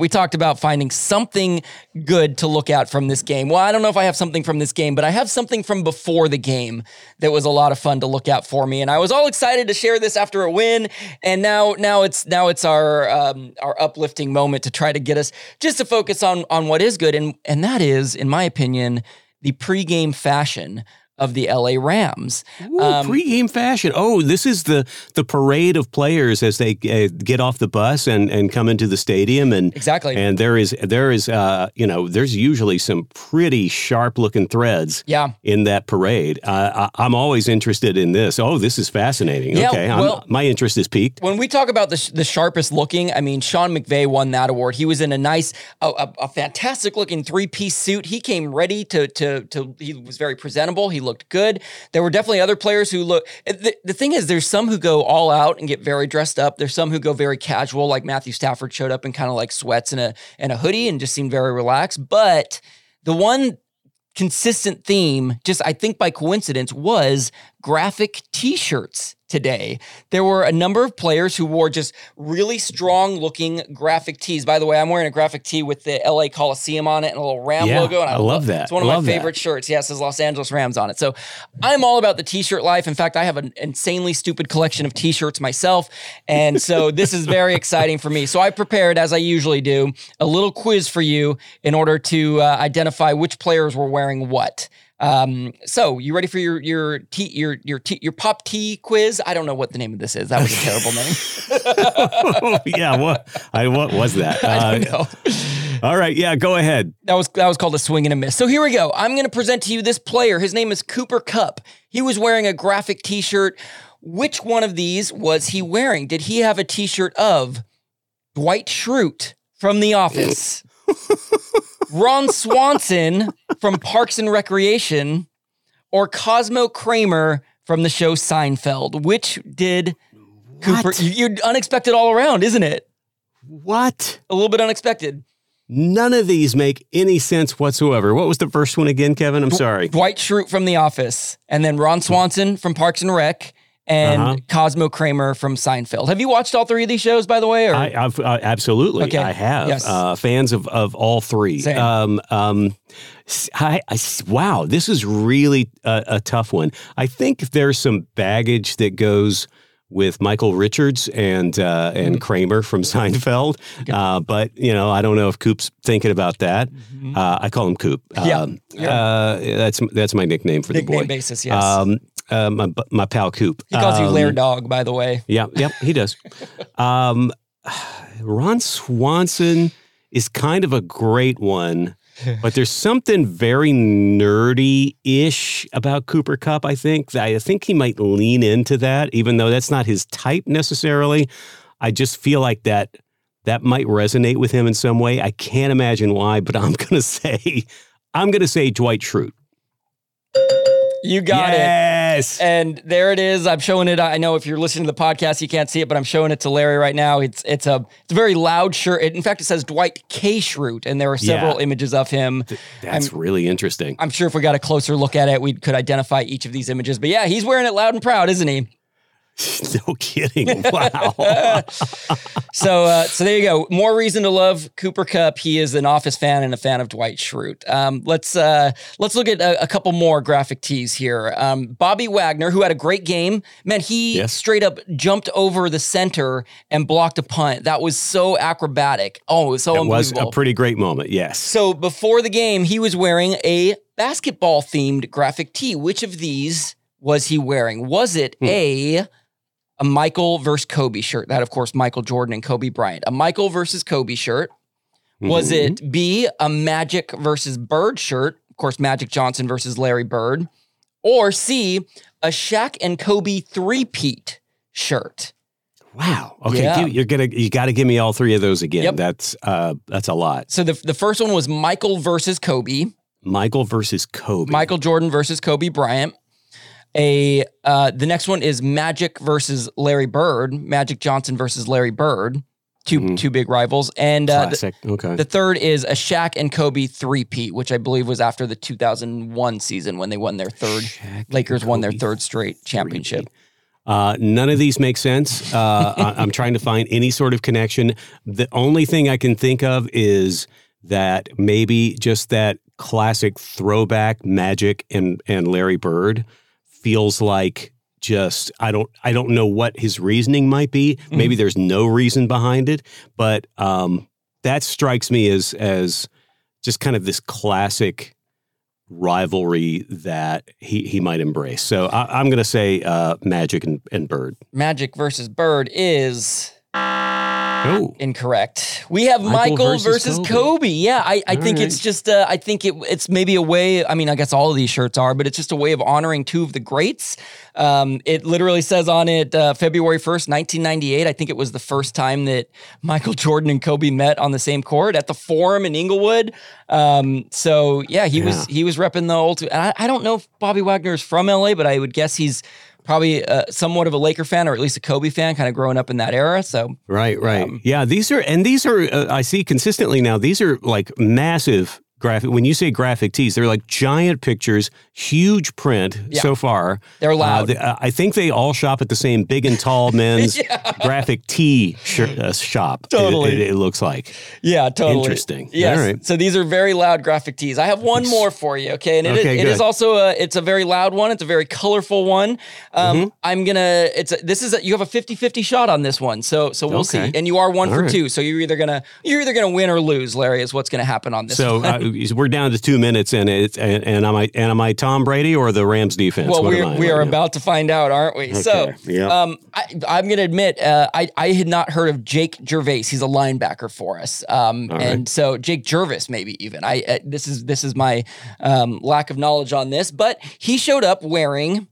We talked about finding something good to look at from this game. Well, I don't know if I have something from this game, but I have something from before the game that was a lot of fun to look at for me, and I was all excited to share this after a win. And now, now it's now it's our um, our uplifting moment to try to get us just to focus on on what is good, and and that is, in my opinion, the pregame fashion of the LA Rams. Ooh, um, pre-game fashion. Oh, this is the the parade of players as they uh, get off the bus and, and come into the stadium and exactly. And there is there is uh, you know there's usually some pretty sharp looking threads. Yeah. In that parade, uh, I, am always interested in this. Oh, this is fascinating. Yeah, okay, well, my interest is peaked. When we talk about the the sharpest looking, I mean Sean McVay won that award. He was in a nice, a, a, a fantastic looking three piece suit. He came ready to to to. He was very presentable. He looked good. There were definitely other players who look. Eh, the, the thing is, there's some who go all out and get very dressed up. There's some who go very casual, like Matthew Stafford showed up in kind of like sweats and a and a hoodie and just seemed very relaxed. But the one consistent theme, just I think by coincidence, was graphic T-shirts today. There were a number of players who wore just really strong looking graphic tees. By the way, I'm wearing a graphic tee with the LA Coliseum on it and a little Ram yeah, logo. And I, I love that. It's one of my favorite that. shirts. Yes, it says Los Angeles Rams on it. So I'm all about the t-shirt life. In fact, I have an insanely stupid collection of t-shirts myself. And so this is very exciting for me. So I prepared, as I usually do, a little quiz for you in order to uh, identify which players were wearing what. Um, so you ready for your your tea your your tea, your pop tea quiz? I don't know what the name of this is. That was a terrible name. yeah, what I what was that? I don't uh, know. All right, yeah, go ahead. That was that was called a swing and a miss. So here we go. I'm going to present to you this player. His name is Cooper Kupp. He was wearing a graphic T-shirt. Which one of these was he wearing? Did he have a T-shirt of Dwight Schrute from The Office? Ron Swanson from Parks and Recreation or Cosmo Kramer from the show Seinfeld? Which did Cooper? What? You, are unexpected all around, isn't it? What? A little bit unexpected. None of these make any sense whatsoever. What was the first one again, Kevin? I'm sorry. Dwight Schrute from The Office, and then Ron Swanson from Parks and Rec, and uh-huh. Cosmo Kramer from Seinfeld. Have you watched all three of these shows, by the way? Or? I, have uh, absolutely. Okay. I have. Yes. Uh, fans of, of all three. Um, um, I, I, wow, this is really a, a, tough one. I think there's some baggage that goes with Michael Richards and uh, and mm-hmm. Kramer from Seinfeld, okay. uh, but you know I don't know if Coop's thinking about that. Mm-hmm. Uh, I call him Coop. Yeah, um, yeah. Uh, that's that's my nickname for nickname the boy. basis. Yes. Um, uh, my my pal Coop. He calls um, you Lair Dog, by the way. Yeah, yep, he does. um, Ron Swanson is kind of a great one, but there's something very nerdy-ish about Cooper Kupp. I think I think he might lean into that, even though that's not his type necessarily. I just feel like that that might resonate with him in some way. I can't imagine why, but I'm gonna say I'm gonna say Dwight Schrute. You got yes. it. And there it is. I'm showing it. I know if you're listening to the podcast, you can't see it, but I'm showing it to Larry right now. It's it's a it's a very loud shirt. in fact, it says Dwight K. Schrute, and there are several yeah. images of him. That's I'm, really interesting. I'm sure if we got a closer look at it, we could identify each of these images. But yeah, he's wearing it loud and proud, isn't he? no kidding. Wow. so, uh, so there you go. More reason to love Cooper Kupp. He is an Office fan and a fan of Dwight Schrute. Um, let's uh, let's look at a, a, couple more graphic tees here. Um, Bobby Wagner, who had a great game, man, he yes. straight up jumped over the center and blocked a punt. That was so acrobatic. Oh, it was so it was a pretty great moment. Yes. So before the game, he was wearing a basketball themed graphic tee. Which of these was he wearing? Was it hmm. a a Michael versus Kobe shirt. That, of course, Michael Jordan and Kobe Bryant. A Michael versus Kobe shirt. Was Mhm. it B, a Magic versus Bird shirt? Of course, Magic Johnson versus Larry Bird. Or C, a Shaq and Kobe three-peat shirt. Wow. Okay, Yeah. you're gonna you got to give me all three of those again. Yep. That's uh that's a lot. So the, the first one was Michael versus Kobe. Michael versus Kobe. Michael Jordan versus Kobe Bryant. A uh, the next one is Magic versus Larry Bird. Magic Johnson versus Larry Bird. 2 Mhm. two big rivals. And uh, the, okay. the third is a Shaq and Kobe three-peat, which I believe was after the 2001 season when they won their third. Shaq Lakers won their third straight championship. Uh, none of these make sense. Uh, I'm trying to find any sort of connection. The only thing I can think of is that maybe just that classic throwback Magic and and Larry Bird feels like just I don't I don't know what his reasoning might be. Maybe there's no reason behind it, but um, that strikes me as as just kind of this classic rivalry that he he might embrace. So I, I'm going to say uh, Magic and, and Bird. Magic versus Bird is Oh, Incorrect. We have Michael Michael, versus versus, Kobe. Kobe. Yeah, I, I All think right. it's just uh, I think it, it's maybe a way. I mean, I guess all of these shirts are, but it's just a way of honoring two of the greats. Um, it literally says on it uh, February first, nineteen ninety eight. I think it was the first time that Michael Jordan and Kobe met on the same court at the Forum in Inglewood. Um, so yeah, he was he was repping the old. And I, I don't know if Bobby Wagner is from LA, but I would guess he's probably uh, somewhat of a Laker fan or at least a Kobe fan, kind of growing up in that era. So right, right. Um, yeah, these are and these are uh, I see consistently now. These are like massive graphic. When you say graphic tees, they're like giant pictures, huge print Yeah. so far. they're Uh, loud. the- uh, I think they all shop at the same big and tall men's Yeah. graphic tee shirt, uh, shop. it- Totally. it, it looks like. Yeah, totally. Interesting. Yes. All right. So these are very loud graphic tees. I have one more for you. Okay, and it, Okay, it is also a it's a very loud one. It's a very colorful one. Um, Mm-hmm. I'm gonna. It's a, this is a, you have a 50-50 shot on this one. So so we'll Okay. see. And you are one All for right. two. So you're either gonna you're either gonna win or lose. Larry is what's gonna happen on this. So one. uh, we're down to two minutes, and it's and, and am I and am I Tom Brady or the Rams defense? well, What we am I we are right now? about to find out, aren't we? So. Okay, yeah. Um, I, I'm going to admit, uh, I, I had not heard of Jake Gervais. He's a linebacker for us, um, All right. and so Jake Jervis, maybe even. I uh, this is this is my um, lack of knowledge on this, but he showed up wearing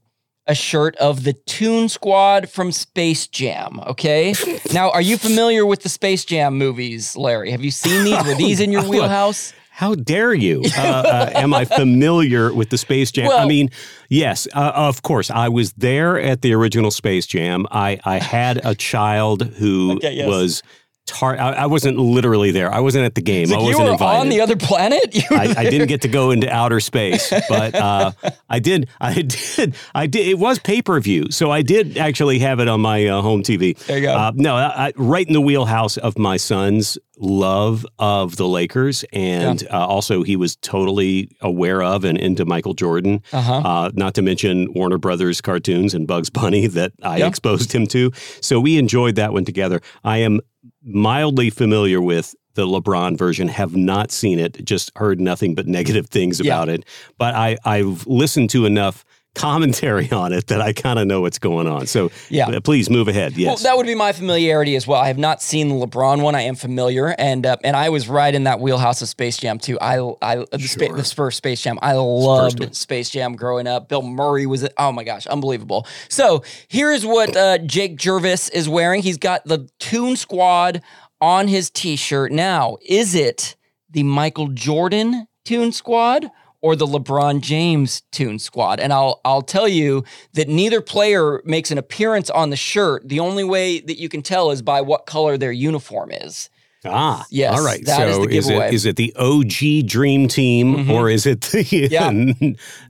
a shirt of the Tune Squad from Space Jam. Okay, now are you familiar with the Space Jam movies, Larry? Have you seen these? Were these in your wheelhouse? How dare you? Uh, uh, am I familiar with the Space Jam? I mean, yes, uh, of course. I was there at the original Space Jam. I, I had a child who Okay, yes. was. Tar- I, I wasn't literally there. I wasn't at the game. I like you wasn't were invited. on the other planet. I, I didn't get to go into outer space, but uh, I did. I did. I did. It was pay per view, so I did actually have it on my uh, home TV. There you go. Uh, no, I, I, right in the wheelhouse of my son's love of the Lakers, and uh, also he was totally aware of and into Michael Jordan. Uh-huh. Uh, not to mention Warner Brothers cartoons and Bugs Bunny that I Yeah. exposed him to. So we enjoyed that one together. I am mildly familiar with the LeBron version, have not seen it, just heard nothing but negative things Yeah. about it. But I, I've listened to enough commentary on it that I kind of know what's going on. So Yeah. uh, please move ahead. Yes. Well, that would be my familiarity as well. I have not seen the LeBron one. I am familiar, and uh, and I was right in that wheelhouse of Space Jam too. I I the, Spa- the Spurs Space Jam. I loved. Space Jam growing up. Bill Murray was oh my gosh, unbelievable. So here's what uh, Jake Jervis is wearing. He's got the Tune Squad on his T-shirt. Now, is it the Michael Jordan Tune Squad? Or the LeBron James Tune Squad, and I'll I'll tell you that neither player makes an appearance on the shirt. The only way that you can tell is by what color their uniform is. ah, Yes, All right. that is so the is it is it the OG Dream Team Mhm. or is it the Yeah.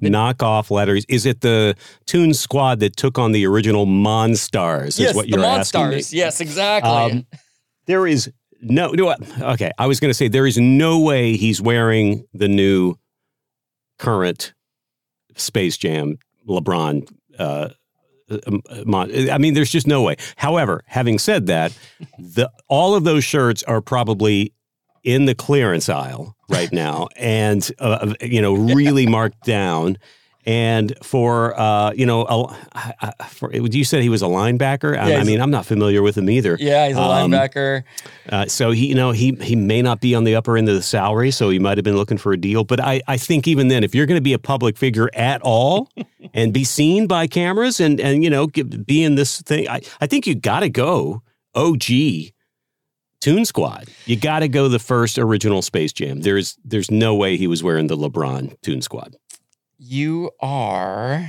knockoff letters? Is it the Tune Squad that took on the original Monstars? Is what you're asking me. Monstars. Yes, exactly. Um, there is no, no. Okay, I was going to say there is no way he's wearing the new current Space Jam LeBron. Uh, um, I mean, there's just no way. However, having said that, the all of those shirts are probably in the clearance aisle right now, and uh, you know, really marked down. And for uh, you know, a, for, you said he was a linebacker. I, Yeah, I mean, I'm not familiar with him either. Yeah, he's a Um, linebacker. Uh, so he, you know, he he may not be on the upper end of the salary, so he might have been looking for a deal. But I, I think even then, if you're going to be a public figure at all and be seen by cameras and and you know be in this thing, I, I think you got to go OG Tune Squad. You got to go the first original Space Jam. There's there's no way he was wearing the LeBron Tune Squad. You are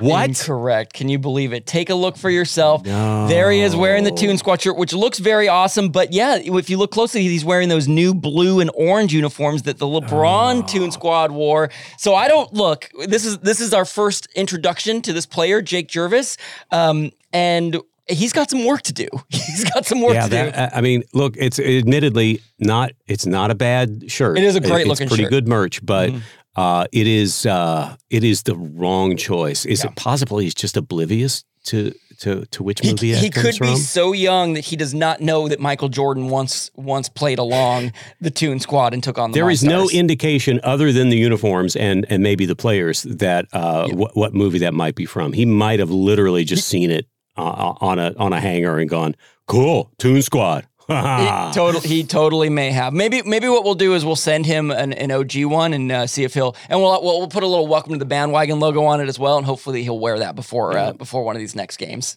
What? incorrect. Can you believe it? Take a look for yourself. No. There he is wearing the Tune Squad shirt, which looks very awesome. But yeah, if you look closely, he's wearing those new blue and orange uniforms that the LeBron Tune Squad wore. So I don't look. This is this is our first introduction to this player, Jake Jervis, um, and he's got some work to do. He's got some work yeah, to do. that, I mean, look, it's admittedly not. It's not a bad shirt. It is a great It's looking pretty shirt. good merch, but Mhm. Uh, it is uh, it is the wrong choice. Is Yeah. it possible he's just oblivious to to to which He, movie he comes could from? be so young that he does not know that Michael Jordan once once played along the Tune Squad and took on the. There is no indication other than the uniforms and and maybe the players that uh, what, what movie that might be from. He might have literally just seen it uh, on a on a hanger and gone, "Cool, Tune Squad." He, total, he totally may have. Maybe maybe what we'll do is we'll send him an, an OG one and uh, see if he'll and we'll, we'll we'll put a little welcome to the bandwagon logo on it as well, and hopefully he'll wear that before uh, before one of these next games.